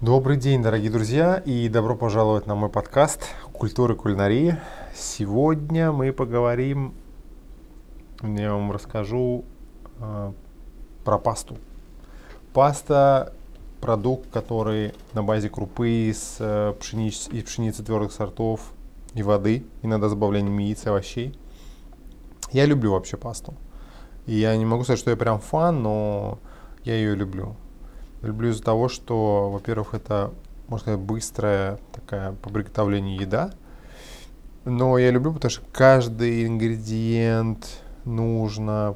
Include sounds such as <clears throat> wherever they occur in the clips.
Добрый день, дорогие друзья, и добро пожаловать на мой подкаст «Культура кулинарии». Сегодня мы поговорим, я вам расскажу э, про пасту. Паста – продукт, который на базе крупы из, э, пшениц, из пшеницы твердых сортов и воды, иногда с добавлением яиц и овощей. Я люблю вообще пасту. И я не могу сказать, что я прям фан, но я ее люблю. Люблю из-за того, что, во-первых, это, можно сказать, быстрая такая по приготовлению еда. Но я люблю, потому что каждый ингредиент нужно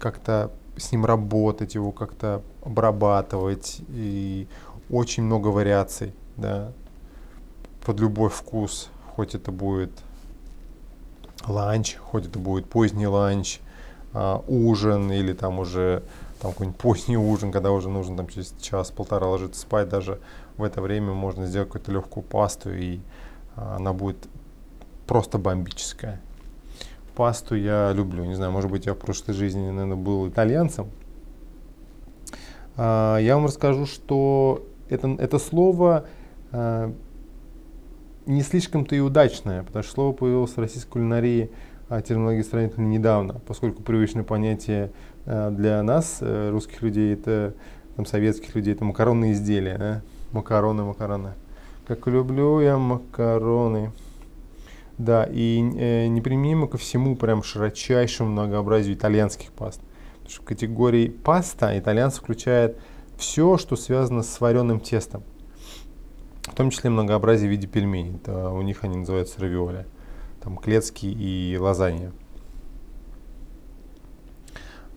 как-то с ним работать, его как-то обрабатывать. И очень много вариаций, да, под любой вкус. Хоть это будет ланч, хоть это будет поздний ланч, а, ужин или там уже там какой-нибудь поздний ужин, когда уже нужно там через час-полтора ложиться спать, даже в это время можно сделать какую-то легкую пасту, и а, она будет просто бомбическая. Пасту я люблю. Не знаю, может быть, я в прошлой жизни, наверное, был итальянцем. А, я вам расскажу, что это, это слово а, не слишком-то и удачное, потому что слово появилось в российской кулинарии терминологии сравнительно недавно, поскольку привычное понятие для нас, э, русских людей, это там, советских людей, это макаронные изделия, да? макароны, макароны. Как люблю я макароны. Да, и э, неприменимо ко всему прям широчайшему многообразию итальянских паст. Потому что в категории паста итальянцы включает все, что связано с вареным тестом. В том числе многообразие в виде пельменей. Это у них они называются равиоли там клетки и лазанья.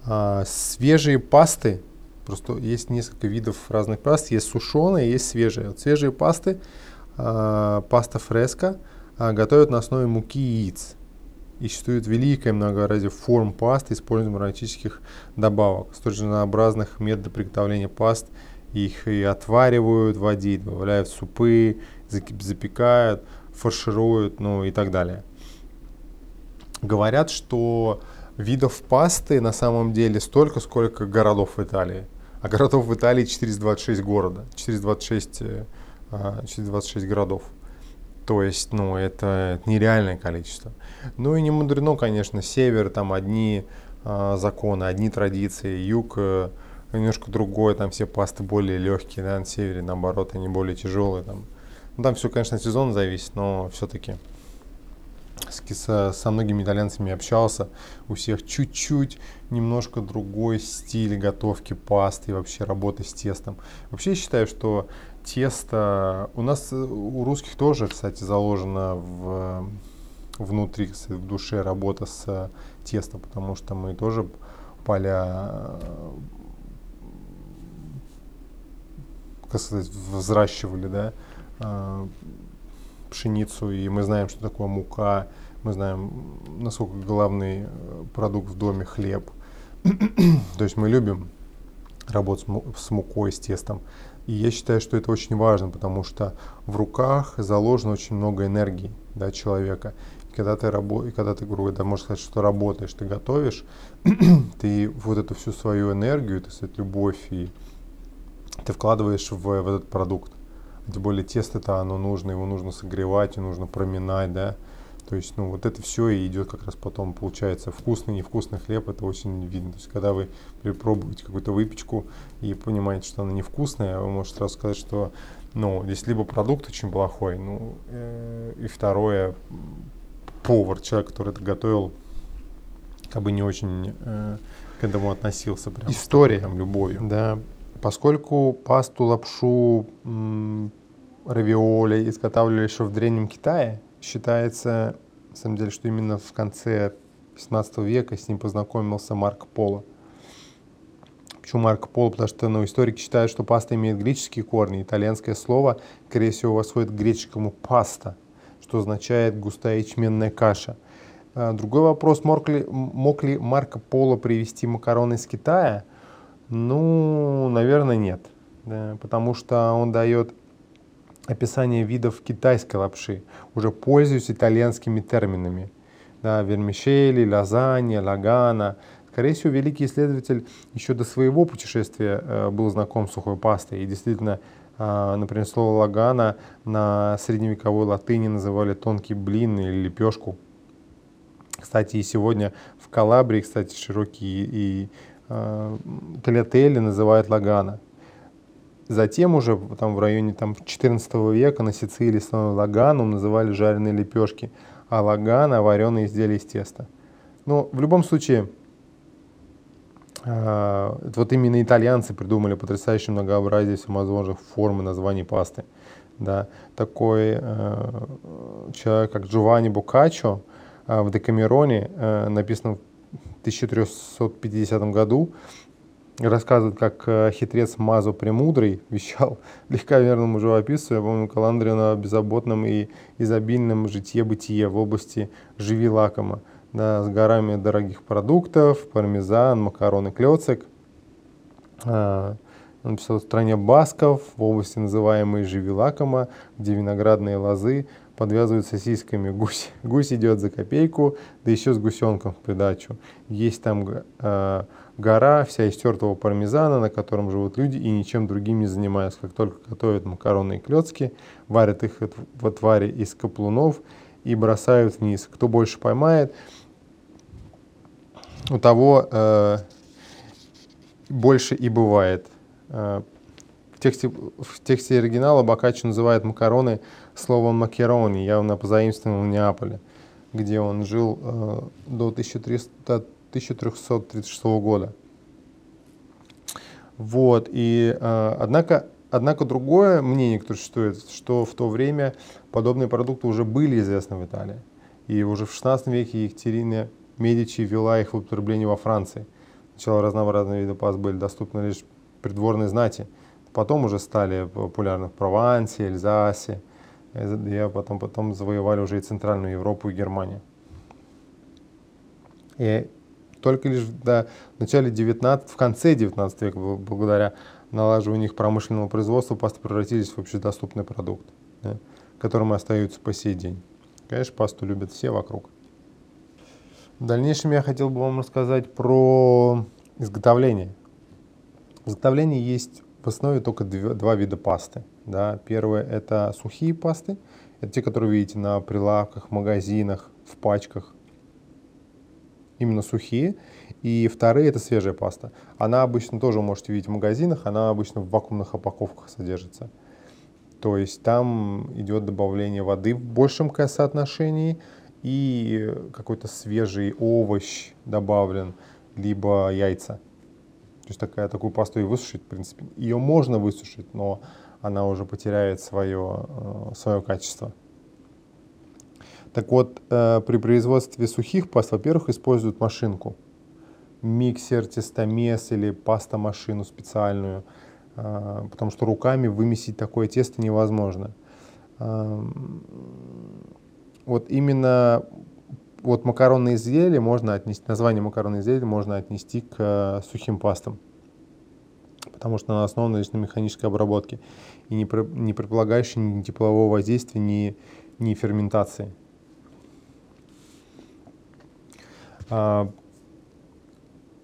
А, свежие пасты, просто есть несколько видов разных паст, есть сушеные, есть свежие. Вот свежие пасты, а, паста фреска, а, готовят на основе муки и яиц. И существует великое многообразие форм паст, используемых ароматических добавок. Столь же разнообразных методов приготовления паст их и отваривают в воде, добавляют в супы, запекают, фаршируют, ну и так далее. Говорят, что видов пасты на самом деле столько, сколько городов в Италии. А городов в Италии 426 города, 426, 426 а, городов. То есть, ну, это нереальное количество. Ну и не мудрено, конечно, север, там одни э, законы, одни традиции, юг э, немножко другое, там все пасты более легкие, да, на севере, наоборот, они более тяжелые. Там, ну, там все, конечно, сезон зависит, но все-таки со, со многими итальянцами общался, у всех чуть-чуть немножко другой стиль готовки пасты и вообще работы с тестом. Вообще я считаю, что тесто у нас, у русских тоже, кстати, заложено в, внутри, в душе работа с тестом, потому что мы тоже поля как сказать, взращивали, да, пшеницу, и мы знаем, что такое мука, мы знаем, насколько главный э, продукт в доме хлеб. <clears throat> То есть мы любим работать с мукой, с тестом. И я считаю, что это очень важно, потому что в руках заложено очень много энергии да, человека. И когда ты, рабо- когда ты грубо да, можно сказать, что работаешь, ты готовишь, <clears throat> ты вот эту всю свою энергию, так сказать, любовь, и ты вкладываешь в, в этот продукт. Тем более тесто-то оно нужно, его нужно согревать, и нужно проминать, да. То есть, ну, вот это все и идет как раз потом, получается, вкусный, невкусный хлеб, это очень видно. То есть, когда вы пробуете какую-то выпечку и понимаете, что она невкусная, вы можете сразу сказать, что, ну, здесь либо продукт очень плохой, ну, э, и второе, повар, человек, который это готовил, как бы не очень э, к этому относился. Прям, История. Там, любовью. Да, поскольку пасту, лапшу, равиоли изготавливали еще в Древнем Китае, считается, на самом деле, что именно в конце 15 века с ним познакомился Марко Поло. Почему Марко Поло? Потому что ну, историки считают, что паста имеет греческие корни. Итальянское слово, скорее всего, восходит к греческому паста, что означает густая ячменная каша. А, другой вопрос, мог ли, мог ли Марко Поло привезти макароны из Китая? Ну, наверное, нет. Да, потому что он дает описание видов китайской лапши, уже пользуясь итальянскими терминами. Да, вермишели, лазанья, лагана. Скорее всего, великий исследователь еще до своего путешествия э, был знаком с сухой пастой и действительно А, например, слово лагана на средневековой латыни называли тонкий блин или лепешку. Кстати, и сегодня в Калабрии, кстати, широкие и э, талятели называют лагана. Затем уже там в районе там, 14 века на Сицилии слово лагану называли жареные лепешки, а лагана – вареные изделия из теста. Но в любом случае, э, вот именно итальянцы придумали потрясающее многообразие всевозможных форм и названий пасты. Да. Такой э, человек, как Джованни Боккаччо, э, в Декамероне, э, написано 1350 году, рассказывает, как э, хитрец Мазо Премудрый <laughs> вещал легковерному живописцу, я помню, Каландрию на беззаботном и изобильном житье-бытие в области живи лакома, да, с горами дорогих продуктов, пармезан, макароны, клёцик. А, он писал в стране Басков, в области называемой живи лакома, где виноградные лозы подвязывают сосисками. Гусь, гусь идет за копейку, да еще с гусенком в придачу. Есть там э, гора вся из тертого пармезана, на котором живут люди и ничем другим не занимаются. Как только готовят макароны и клетки, варят их в отваре из каплунов и бросают вниз. Кто больше поймает, у того э, больше и бывает. Э, в, тексте, в тексте оригинала Бокаччо называет макароны словом макарони, явно позаимствованным в Неаполе, где он жил э, до 1300 1336 года. Вот, и э, однако, однако другое мнение, которое существует, что в то время подобные продукты уже были известны в Италии. И уже в 16 веке Екатерина Медичи ввела их в употребление во Франции. Сначала разнообразные виды паст были доступны лишь придворной знати. Потом уже стали популярны в Провансе, Эльзасе. И потом, потом завоевали уже и Центральную Европу и Германию. И только лишь до начале 19, в конце 19 века, благодаря налаживанию их промышленного производства, пасты превратились в общедоступный продукт, да, которым остаются по сей день. Конечно, пасту любят все вокруг. В дальнейшем я хотел бы вам рассказать про изготовление. В изготовлении есть в основе только два вида пасты. Да. Первое – это сухие пасты. Это те, которые видите на прилавках, магазинах, в пачках именно сухие. И вторые это свежая паста. Она обычно тоже можете видеть в магазинах, она обычно в вакуумных упаковках содержится. То есть там идет добавление воды в большем соотношении и какой-то свежий овощ добавлен, либо яйца. То есть такая, такую пасту и высушить, в принципе. Ее можно высушить, но она уже потеряет свое, э, свое качество. Так вот, э, при производстве сухих паст, во-первых, используют машинку. Миксер, тестомес или паста-машину специальную, э, потому что руками вымесить такое тесто невозможно. Э, вот именно вот макаронные изделия можно отнести, название макаронные изделия можно отнести к сухим пастам, потому что она основана лишь на механической обработке и не, не предполагающей ни теплового воздействия, ни, ни ферментации. А,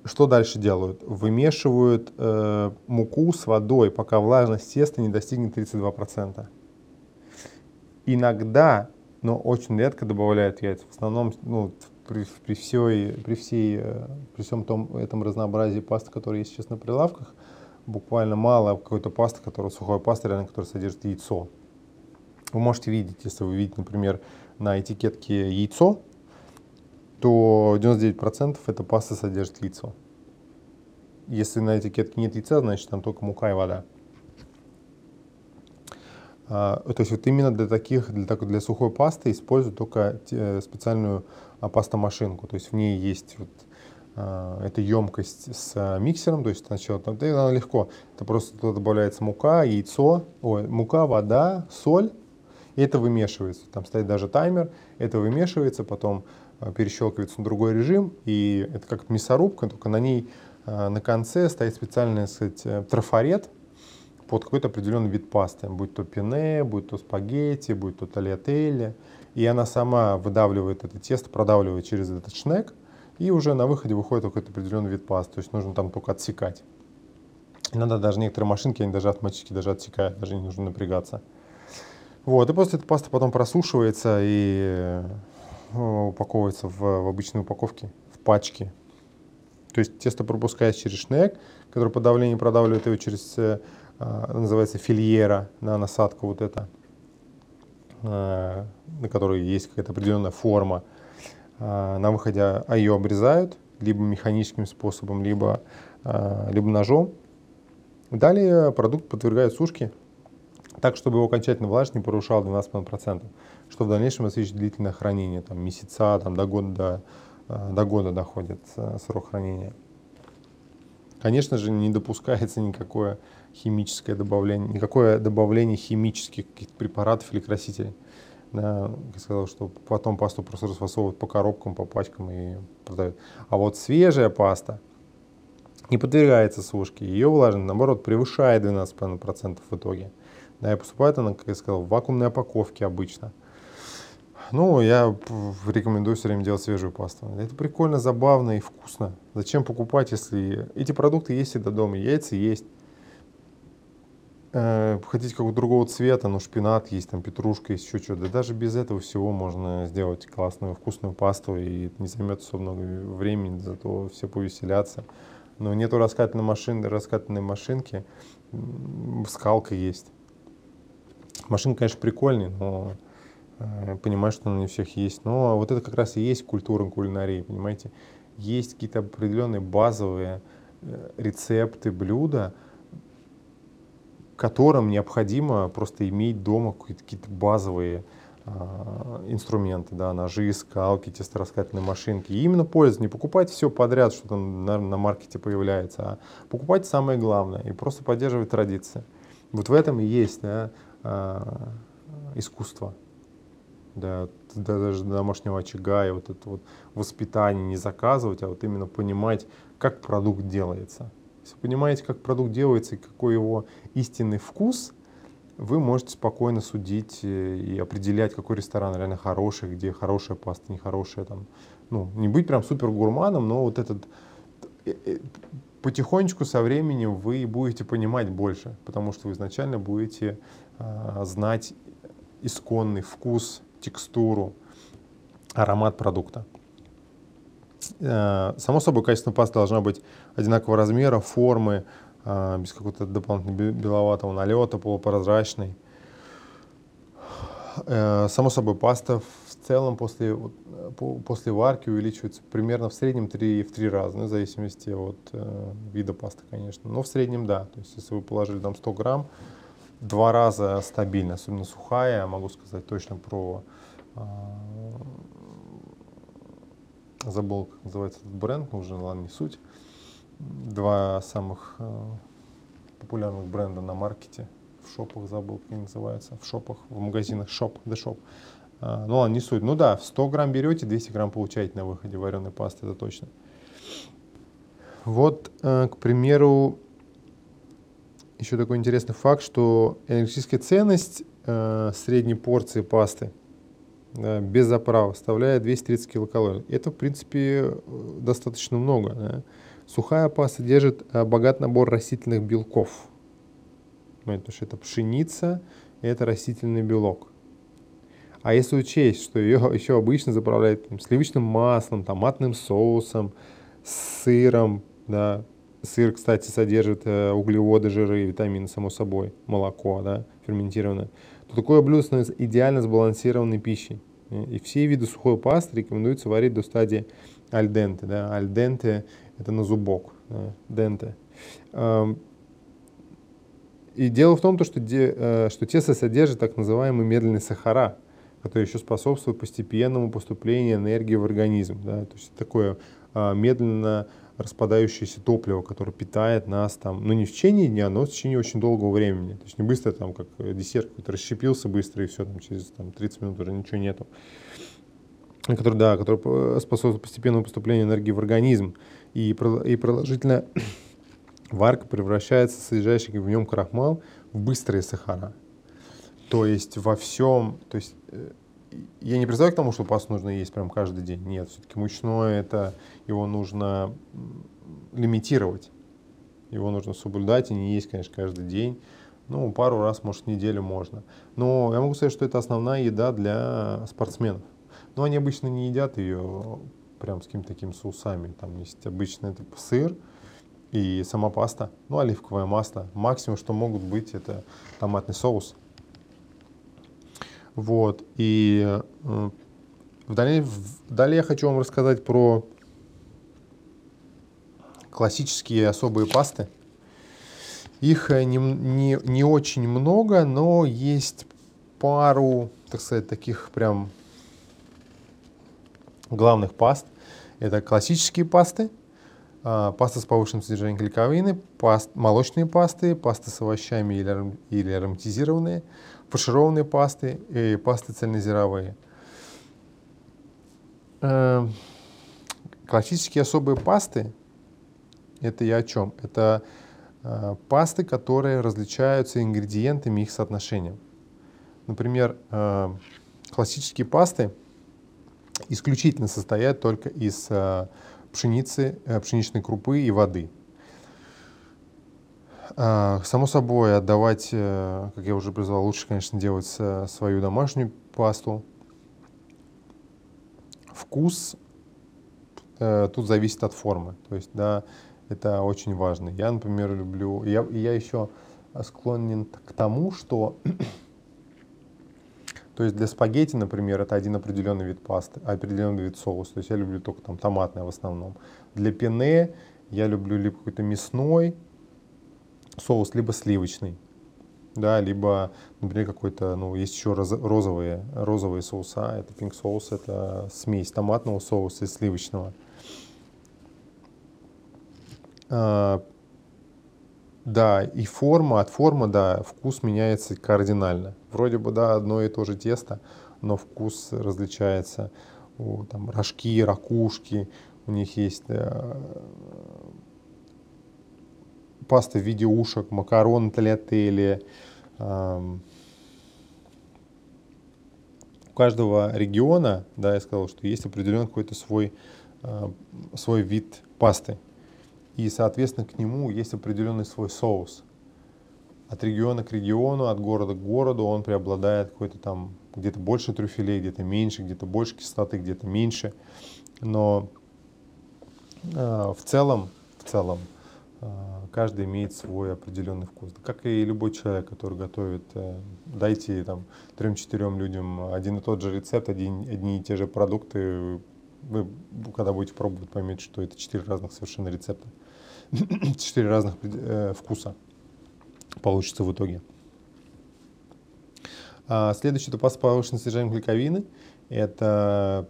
что дальше делают? Вымешивают э, муку с водой, пока влажность теста не достигнет 32%. Иногда, но очень редко добавляют яйца. В основном ну, при, при, всей, при, всей, э, при всем том этом разнообразии пасты, которые есть сейчас на прилавках, буквально мало какой-то пасты, которая сухой пасты, реально, которая содержит яйцо. Вы можете видеть, если вы видите, например, на этикетке яйцо, то 99% эта паста содержит яйцо. Если на этикетке нет яйца, значит там только мука и вода. А, то есть вот именно для таких, для, такой, для сухой пасты используют только те, специальную а, пастомашинку. То есть в ней есть вот, а, эта емкость с а, миксером, то есть сначала там, это она легко, это просто туда добавляется мука, яйцо, ой, мука, вода, соль, и это вымешивается. Там стоит даже таймер, это вымешивается, потом Э, перещелкивается на другой режим, и это как мясорубка, только на ней э, на конце стоит специальный сказать, э, трафарет под какой-то определенный вид пасты, будь то пене, будь то спагетти, будь то тольятелли, и она сама выдавливает это тесто, продавливает через этот шнек, и уже на выходе выходит какой-то определенный вид пасты, то есть нужно там только отсекать. Иногда даже некоторые машинки, они даже автоматически даже отсекают, даже не нужно напрягаться. Вот, и после этой паста потом просушивается и э, упаковывается в, в обычные упаковки, в пачки. То есть тесто пропускается через шнек, который по давлению продавливает его через, э, называется фильера, на насадку вот это, э, на которой есть какая-то определенная форма. На выходе ее обрезают, либо механическим способом, либо, либо ножом. Далее продукт подвергают сушке так, чтобы его окончательно влажность не порушал 12%, что в дальнейшем обеспечит длительное хранение, там, месяца, там, до, года, до, до года доходит срок хранения. Конечно же, не допускается никакое химическое добавление, никакое добавление химических препаратов или красителей. Да, я сказал, что потом пасту просто расфасовывают по коробкам, по пачкам и продают. А вот свежая паста не подвергается сушке. Ее влажность, наоборот, превышает 12% в итоге. Да, и поступает она, как я сказал, в вакуумной упаковке обычно. Ну, я рекомендую все время делать свежую пасту. Это прикольно, забавно и вкусно. Зачем покупать, если эти продукты есть всегда дома, яйца есть. Э, хотите какого-то другого цвета, ну, шпинат есть, там, петрушка есть, еще что-то. Да даже без этого всего можно сделать классную, вкусную пасту, и не займет особо много времени, зато все повеселятся. Но нету раскатанной машины, раскатанной машинки, скалка есть. Машина, конечно, прикольная, но э, понимаю, что она не у всех есть. Но вот это как раз и есть культура кулинарии, понимаете? Есть какие-то определенные базовые э, рецепты, блюда, которым необходимо просто иметь дома какие-то базовые э, инструменты, да, ножи, скалки, тестораскательные машинки. И именно пользоваться, не покупать все подряд, что там на, на маркете появляется, а покупать самое главное и просто поддерживать традиции. Вот в этом и есть да, а, искусства, да, даже домашнего очага и вот это вот воспитание не заказывать, а вот именно понимать, как продукт делается. Если вы понимаете, как продукт делается и какой его истинный вкус, вы можете спокойно судить э, и определять, какой ресторан реально хороший, где хорошая паста, нехорошая. Там. Ну, не быть прям супер гурманом, но вот этот э, э, потихонечку со временем вы будете понимать больше, потому что вы изначально будете э, знать исконный вкус, текстуру, аромат продукта. Э, само собой, качественная паста должна быть одинакового размера, формы, э, без какого-то дополнительного беловатого налета, полупрозрачной. Э, само собой, паста в целом после, после варки увеличивается примерно в среднем 3, в 3 раза, ну, в зависимости от вида пасты, конечно. Но в среднем да. То есть если вы положили там 100 грамм, два раза стабильно, особенно сухая, могу сказать точно про... забыл, как называется этот бренд, но уже, ладно, не суть. Два самых э, популярных бренда на маркете в шопах, забыл, как они называются, в шопах, в магазинах шоп, The Shop. А, ну ладно, не суть. Ну да, 100 грамм берете, 200 грамм получаете на выходе вареной пасты, это точно. Вот, э, к примеру, еще такой интересный факт, что энергетическая ценность э, средней порции пасты да, без заправ составляет 230 килокалорий. Это, в принципе, достаточно много. Да. Сухая паста держит э, богат набор растительных белков. Потому что это пшеница, и это растительный белок. А если учесть, что ее <laughs> еще обычно заправляют там, сливочным маслом, томатным соусом, сыром, да, сыр, кстати, содержит э, углеводы, жиры витамины, само собой, молоко, да, ферментированное, то такое блюдо становится идеально сбалансированной пищей. И все виды сухой пасты рекомендуется варить до стадии альденте. Да. Альденте – это на зубок, да, денте. И дело в том, что, э, что тесто содержит так называемые медленные сахара, которые еще способствуют постепенному поступлению энергии в организм. Да? То есть такое а, медленно распадающееся топливо, которое питает нас там, ну не в течение дня, но в течение очень долгого времени. То есть не быстро там, как десерт какой-то расщепился быстро и все, там через там, 30 минут уже ничего нету. Который, да, который способствует постепенному поступлению энергии в организм. И, и продолжительная <coughs> варка превращается содержащий в нем крахмал в быстрые сахара. То есть во всем, то есть э, я не призываю к тому, что пасту нужно есть прям каждый день. Нет, все-таки мучное это его нужно лимитировать. Его нужно соблюдать и не есть, конечно, каждый день. Ну, пару раз, может, неделю можно. Но я могу сказать, что это основная еда для спортсменов. Но они обычно не едят ее прям с какими-то такими соусами. Там есть обычно это сыр и сама паста, ну, оливковое масло. Максимум, что могут быть, это томатный соус. Вот. И э, далее, далее я хочу вам рассказать про классические особые пасты. Их э, не, не, не очень много, но есть пару, так сказать, таких прям главных паст. Это классические пасты, а, паста с повышенным содержанием клейковины, паст, молочные пасты, пасты с овощами или, или ароматизированные, фаршированные пасты и пасты цельнозерновые. Э, классические особые пасты это я о чем? Это э, пасты, которые различаются ингредиентами их соотношением. Например, э, классические пасты исключительно состоят только из э, пшеницы, пшеничной крупы и воды. Э, само собой, отдавать, э, как я уже призвал, лучше, конечно, делать э, свою домашнюю пасту. Вкус э, тут зависит от формы. То есть, да, это очень важно. Я, например, люблю... Я, я еще склонен к тому, что... <clears throat> То есть для спагетти, например, это один определенный вид пасты, определенный вид соуса. То есть я люблю только там томатное в основном. Для пене я люблю либо какой-то мясной соус, либо сливочный. Да, либо, например, какой-то, ну, есть еще розовые, розовые соуса. Это пинк соус, это смесь томатного соуса и сливочного. А, да, и форма, от формы, да, вкус меняется кардинально. Вроде бы, да, одно и то же тесто, но вкус различается. О, там рожки, ракушки, у них есть э, паста в виде ушек, макароны тальятели. У каждого региона, да, я сказал, что есть определенный какой-то свой, э, свой вид пасты и, соответственно, к нему есть определенный свой соус. От региона к региону, от города к городу он преобладает какой-то там где-то больше трюфелей, где-то меньше, где-то больше кислоты, где-то меньше. Но э, в целом, в целом, э, каждый имеет свой определенный вкус. Как и любой человек, который готовит, э, дайте там трем-четырем людям один и тот же рецепт, один, одни и те же продукты, вы, когда будете пробовать, поймете, что это четыре разных совершенно рецепта. <coughs> четыре разных э, вкуса получится в итоге. А, следующий это паста повышенного содержания клейковины. Это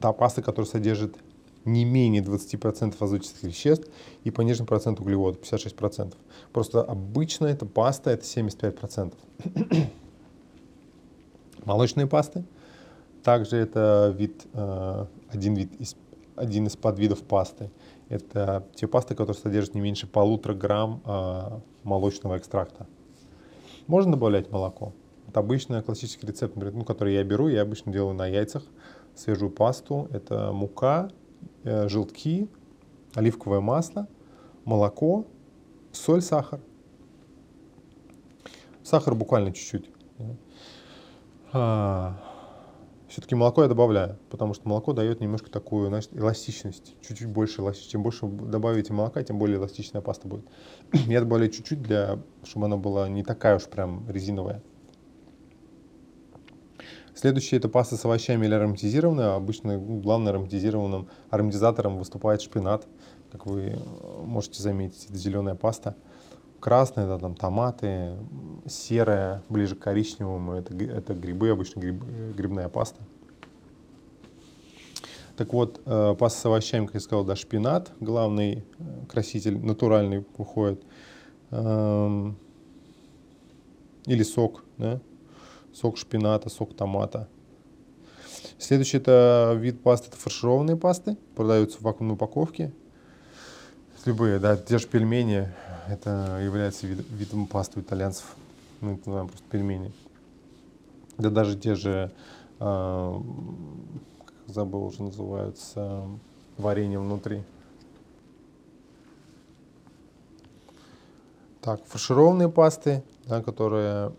та паста, которая содержит не менее 20% азотистых веществ и пониженный процент углеводов, 56%. Просто обычно эта паста это 75%. <coughs> Молочные пасты. Также это вид, э, один, вид из, один из подвидов пасты. Это те пасты, которые содержат не меньше полутора грамм э, молочного экстракта. Можно добавлять молоко. Это обычный классический рецепт, ну, который я беру, я обычно делаю на яйцах свежую пасту. Это мука, желтки, оливковое масло, молоко, соль, сахар. Сахар буквально чуть-чуть. А, все-таки молоко я добавляю, потому что молоко дает немножко такую, значит, эластичность, чуть-чуть больше эластичности. Чем больше добавите молока, тем более эластичная паста будет. <clears throat> я добавляю чуть-чуть, для, чтобы она была не такая уж прям резиновая. Следующее это паста с овощами или ароматизированная. Обычно главным ароматизированным ароматизатором выступает шпинат. Как вы можете заметить, это зеленая паста. Красная, это там томаты, серая, ближе к коричневому, это, это грибы, обычно гриб, грибная паста. Так вот, э, паста с овощами, как я сказал, да, шпинат, главный э, краситель, натуральный уходит. Эм, или сок, да, сок шпината, сок томата. Следующий это вид пасты, это фаршированные пасты, продаются в вакуумной упаковке. Любые, да, те же пельмени, это является вид, видом пасты у итальянцев. Мы это называем просто пельмени. Да даже те же, э, как забыл уже называются, варенье внутри. Так, фаршированные пасты, да, которые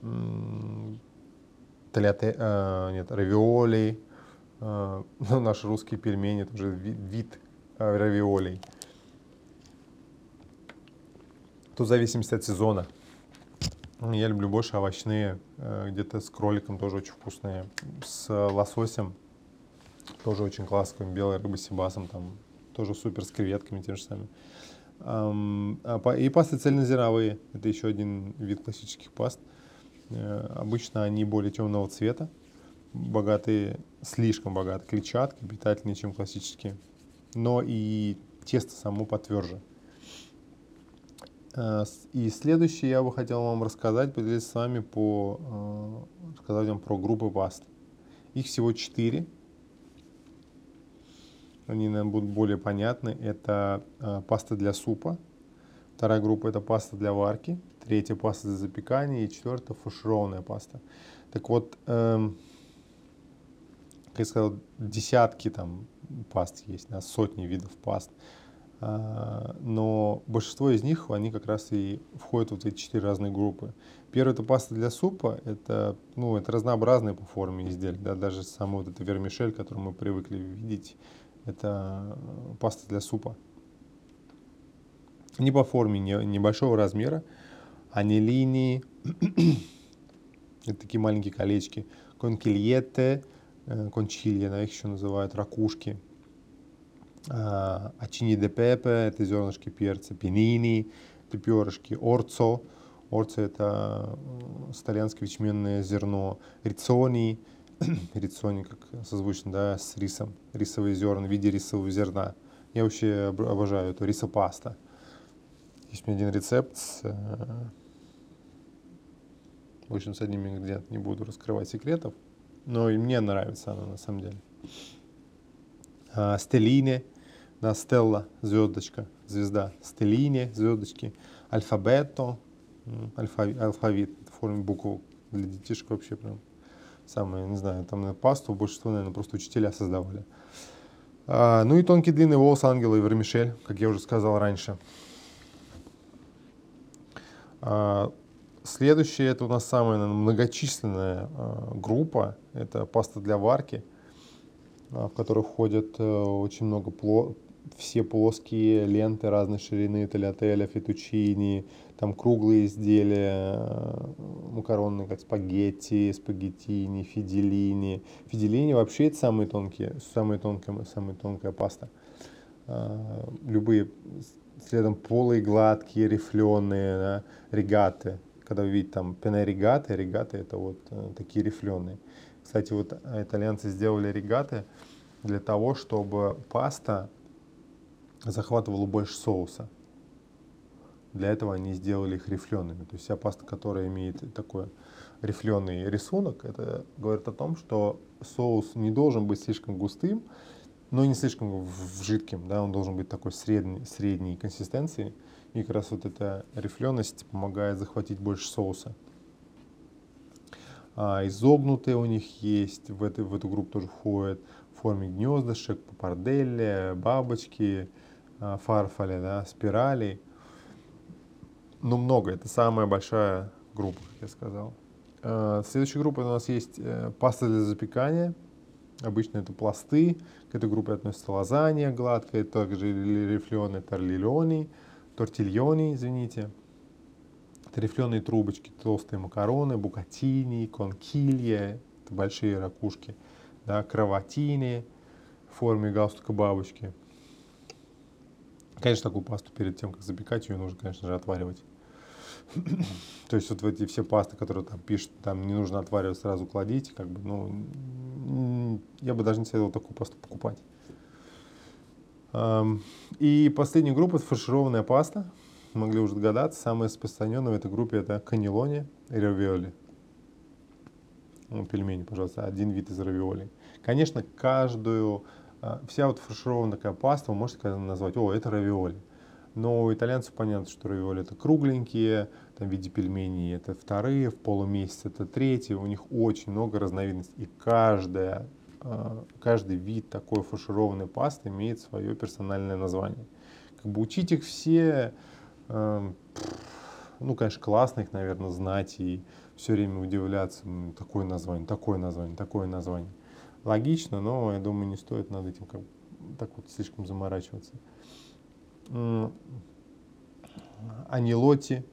таляте, э, нет, равиоли, э, <laughs> ну, наши русские пельмени, это уже вид, э, равиолей. Тут в от сезона. Я люблю больше овощные, э, где-то с кроликом тоже очень вкусные, с лососем тоже очень классно, белая рыба с сибасом, там тоже супер, с креветками тем же самым. А и пасты цельнозерновые, это еще один вид классических паст. Э, обычно они более темного цвета, богатые, слишком богатые клетчаткой, питательнее, чем классические. Но и тесто само потверже. Э, и следующее я бы хотел вам рассказать, поделиться с вами по, э, рассказать вам про группы паст. Их всего четыре они нам будут более понятны. Это паста для супа, вторая группа это паста для варки, третья паста для запекания и четвертая фаршированная паста. Так вот, эм, как я сказал, десятки там паст есть, да, сотни видов паст. Uh, но большинство из них, они как раз и входят в эти четыре разные группы. Первая это паста для супа, это, ну, это разнообразные по форме изделия, да, даже сам вот это вермишель, который мы привыкли видеть, это э, паста для супа. Не по форме, не, небольшого размера. Они линии. Это такие маленькие колечки. Конкильетте, э, кончилья, да, их еще называют, ракушки. Ачини де пепе, это зернышки перца. Пенини, это перышки. Орцо, орцо это э, с итальянское ячменное зерно. Рицони, рицони, как созвучно, да, с рисом, рисовые зерна в виде рисового зерна. Я вообще обожаю эту рисопаста. Есть у меня один рецепт с, э, в общем, с одним ингредиентом, не буду раскрывать секретов, но и мне нравится она на самом деле. А, стеллине, да, стелла, звездочка, звезда, стеллине, звездочки, альфабетто, алфавит, в форме букв для детишек вообще прям самые, не знаю, там на пасту большинство, наверное, просто учителя создавали. А, ну и тонкий длинный волос ангела и вермишель, как я уже сказал раньше. А, следующее, это у нас самая наверное, многочисленная а, группа, это паста для варки, а, в которую входят а, очень много пло все плоские ленты разной ширины, талиателя, фетучини, там круглые изделия, э, макаронные, как спагетти, спагеттини, фиделини. Фиделини вообще это самые тонкие, самая тонкая, самая тонкая паста. А, любые следом полые, гладкие, рифленые, да, регаты. Когда вы видите там пене регаты, регаты это вот э, такие рифленые. Кстати, вот итальянцы сделали регаты для того, чтобы паста захватывала больше соуса. Для этого они сделали их рифлеными. То есть вся паста, которая имеет такой рифленый рисунок, это говорит о том, что соус не должен быть слишком густым, но не слишком жидким, да, он должен быть такой средней, средней консистенции. И как раз вот эта рифленость помогает захватить больше соуса. А, изогнутые у них есть, в, этой, в эту группу тоже входят в форме гнездышек, папарделли, бабочки, а, фарфоля, да, спирали. Ну, много. Это самая большая группа, как я сказал. А, следующая группа у нас есть э, паста для запекания. Обычно это пласты. К этой группе относятся лазанья гладкая, также рифленые торлильони, тортильони, извините. Рифленые трубочки, толстые макароны, букатини, конкилья, это большие ракушки, да, кроватини в форме галстука бабочки – Конечно, такую пасту перед тем, как запекать, ее нужно, конечно же, отваривать. <coughs> То есть вот в эти все пасты, которые там пишут, там не нужно отваривать, сразу кладите, как бы, ну, я бы даже не советовал такую пасту покупать. И последняя группа – это фаршированная паста. Могли уже догадаться, самая распространенная в этой группе – это каннелони и равиоли. Ну, пельмени, пожалуйста, один вид из равиоли. Конечно, каждую а, вся вот фаршированная такая паста, вы можете назвать, о, это равиоли. Но итальянцев понятно, что равиоли это кругленькие, там в виде пельменей это вторые, в полумесяц это третьи. У них очень много разновидностей. И каждая, а, каждый вид такой фаршированной пасты имеет свое персональное название. Как бы учить их все, Ну, конечно, классно их, наверное, знать и все время удивляться, такое название, такое название, такое название. Логично, но я думаю, не стоит над этим как, так вот слишком заморачиваться. Анилоти,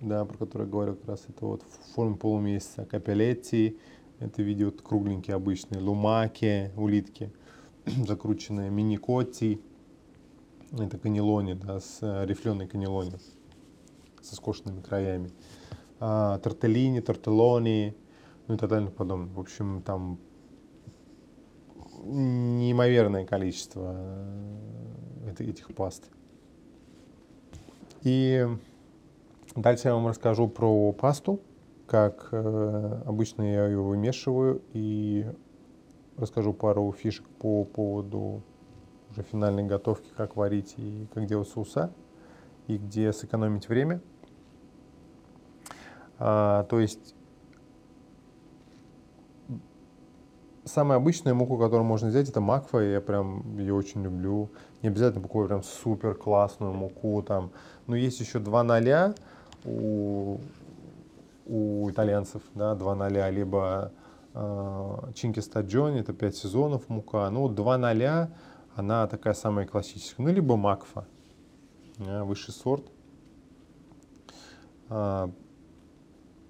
да, про который я говорил как раз, это вот в форме полумесяца. Капелетти, это видео кругленькие обычные. Лумаки, улитки, <clears throat> закрученные. Миникотти, это канелони, да, с э, рифленой канелони, со скошенными краями. А, тортеллини, тортеллони, ну и так далее подобное. В общем, там неимоверное количество э, этих паст. И дальше я вам расскажу про пасту, как э, обычно я ее вымешиваю, и расскажу пару фишек по поводу уже финальной готовки, как варить и как делать соуса, и где сэкономить время. А, то есть самая обычная муку, которую можно взять, это макфа, я прям ее очень люблю. Не обязательно покупать прям супер классную муку там. Но есть еще два ноля у, у итальянцев, да, два ноля, либо э, Стаджони, это 5 сезонов мука. Ну, два ноля, она такая самая классическая. Ну, либо макфа, да, высший сорт. А,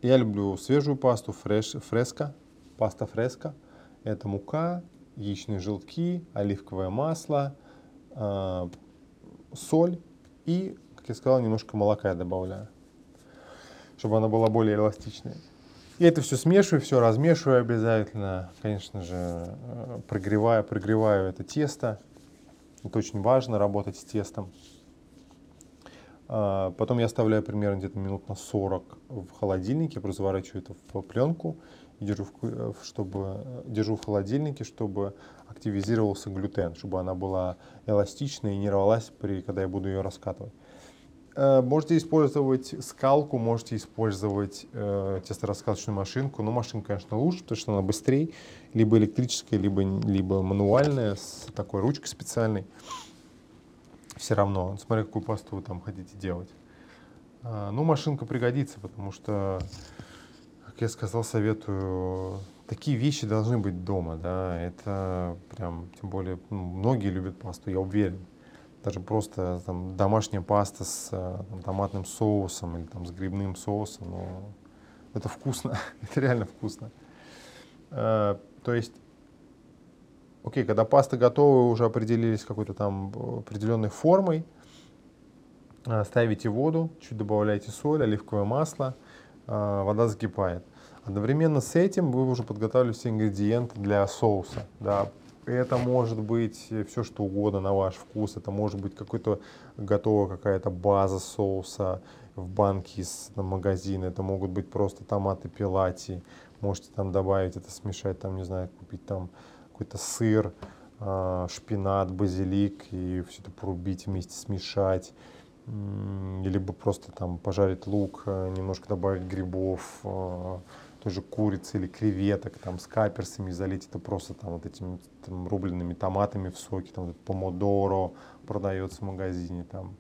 я люблю свежую пасту, фреш, фреска, паста фреска. Это мука, яичные желтки, оливковое масло, э, соль и, как я сказал, немножко молока я добавляю, чтобы она была более эластичной. И это все смешиваю, все размешиваю обязательно. Конечно же, э, прогреваю, прогреваю это тесто. Это очень важно, работать с тестом. А, потом я оставляю примерно где-то минут на 40 в холодильнике, разворачиваю это в пленку держу в, э, чтобы, держу в холодильнике, чтобы активизировался глютен, чтобы она была эластичной и не рвалась, при, когда я буду ее раскатывать. Э, можете использовать скалку, можете использовать э, тестораскаточную машинку. Но машинка, конечно, лучше, потому что она быстрее. Либо электрическая, либо, либо мануальная, с такой ручкой специальной все равно, смотря какую пасту вы там хотите делать. А, ну, машинка пригодится, потому что, я сказал, советую, такие вещи должны быть дома, да, это прям, тем более, ну, многие любят пасту, я уверен. Даже просто там домашняя паста с там, томатным соусом или там с грибным соусом, ну, это вкусно, <laughs> это реально вкусно. А, то есть окей, когда паста готова, уже определились какой-то там определенной формой, ставите воду, чуть добавляете соль, оливковое масло, вода закипает. Одновременно с этим вы уже подготовили все ингредиенты для соуса. Да. Это может быть все что угодно на ваш вкус. Это может быть какой-то готовая какая-то база соуса в банке из магазина. Это могут быть просто томаты пилати. Можете там добавить это, смешать, там, не знаю, купить там какой-то сыр, а, шпинат, базилик и все это порубить вместе, смешать. Либо просто там пожарить лук, а, немножко добавить грибов, а, тоже курицы или креветок там с каперсами залить это просто там вот этими там, рубленными томатами в соке, там вот помодоро продается в магазине там,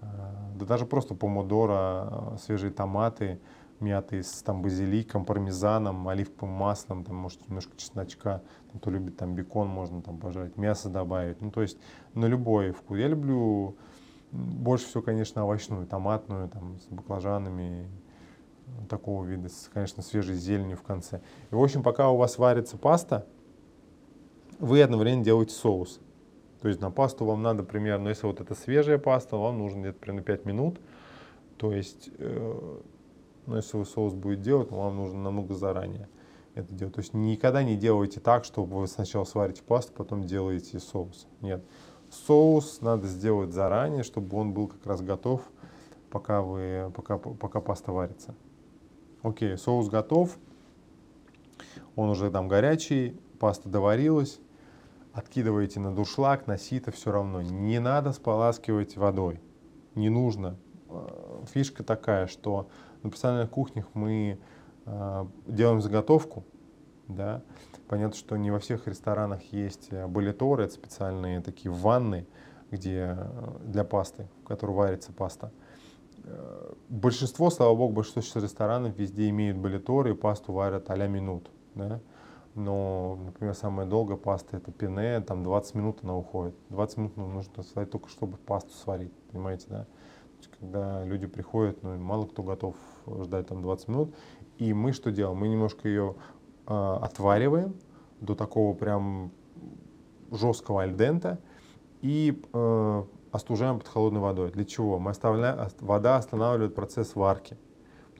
да даже просто помодоро, свежие томаты, мятый с там базиликом, пармезаном, оливковым маслом, там может немножко чесночка, кто любит там бекон, можно там пожарить, мясо добавить, ну то есть на любой вкус. Я люблю больше всего, конечно, овощную, томатную, там с баклажанами, такого вида, с, конечно, свежей зеленью в конце. И, в общем, пока у вас варится паста, вы одновременно делаете соус. То есть на пасту вам надо примерно, если вот это свежая паста, вам нужно где-то примерно 5 минут. То есть э, но если вы соус будете делать, вам нужно намного заранее это делать. То есть никогда не делайте так, чтобы вы сначала сварите пасту, потом делаете соус. Нет. Соус надо сделать заранее, чтобы он был как раз готов, пока, вы, пока, пока паста варится. Окей, соус готов. Он уже там горячий, паста доварилась. Откидываете на дуршлаг, на сито, все равно. Не надо споласкивать водой. Не нужно. Э, фишка такая, что на профессиональных кухнях мы э, делаем заготовку, да. Понятно, что не во всех ресторанах есть э, болиторы, это специальные такие ванны, где э, для пасты, в которой варится паста. Э, большинство, слава богу, большинство сейчас ресторанов везде имеют болиторы и пасту варят а-ля минут. Да? Но, например, самая долгая паста это пене, там 20 минут она уходит. 20 минут ну, нужно сварить только чтобы пасту сварить, понимаете, да? когда люди приходят, ну, мало кто готов ждать там 20 минут. И мы что делаем? Мы немножко ее э, отвариваем до такого прям жесткого альдента и э, остужаем под холодной водой. Для чего? Мы оставляем, вода останавливает процесс варки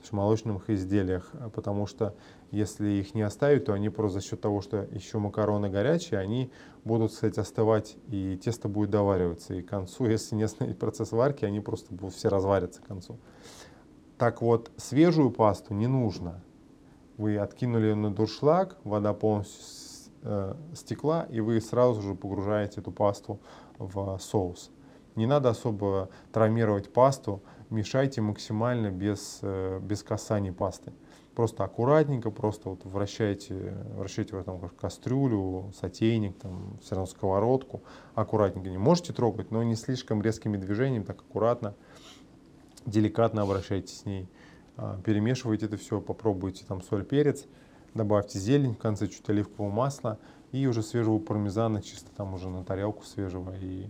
в молочных изделиях, потому что если их не оставить, то они просто за счет того, что еще макароны горячие, они будут, кстати, остывать, и тесто будет довариваться. И к концу, <laughs> если не остановить процесс варки, они просто будут все разварятся к концу. Так вот, свежую пасту не нужно. Вы откинули на дуршлаг, вода полностью э, стекла, и вы сразу же погружаете эту пасту в соус. Не надо особо травмировать пасту, мешайте максимально без, э, без касаний пасты. Просто аккуратненько, просто вот вращайте, вращайте в этом кастрюлю, сотейник, там, все равно сковородку, аккуратненько. Не можете трогать, но не слишком резкими движениями, так аккуратно, деликатно обращайтесь с ней. А, перемешивайте это все, попробуйте там соль, перец, добавьте зелень, в конце чуть оливкового масла и уже свежего пармезана, чисто там уже на тарелку свежего. И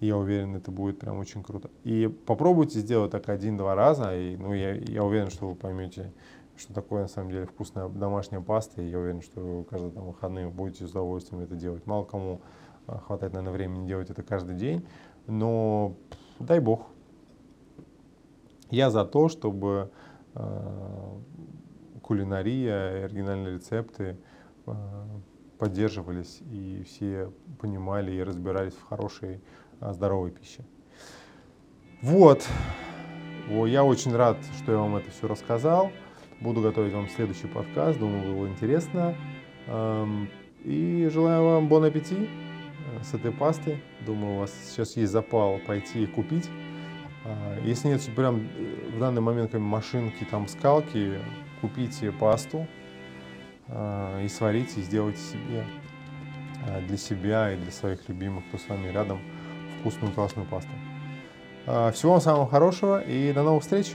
я уверен, это будет прям очень круто. И попробуйте сделать так один-два раза, и ну, я, я уверен, что вы поймете, что такое на самом деле вкусная домашняя паста, и я уверен, что вы каждый там выходные будете с удовольствием это делать. Мало кому а, хватает, наверное, времени делать это каждый день, но дай бог. Я за то, чтобы э, кулинария, оригинальные рецепты э, поддерживались, и все понимали и разбирались в хорошей здоровой пище. Вот. Я очень рад, что я вам это все рассказал. Буду готовить вам следующий подкаст. Думаю, было интересно. Эм, и желаю вам бон аппетит э, с этой пастой. Думаю, у вас сейчас есть запал пойти и купить. Э, если нет прям э, в данный момент машинки, там скалки, купите пасту и сварите, и сделайте себе для себя и для своих любимых, кто с вами рядом – вкусную классную пасту. А, всего вам самого хорошего и до новых встреч!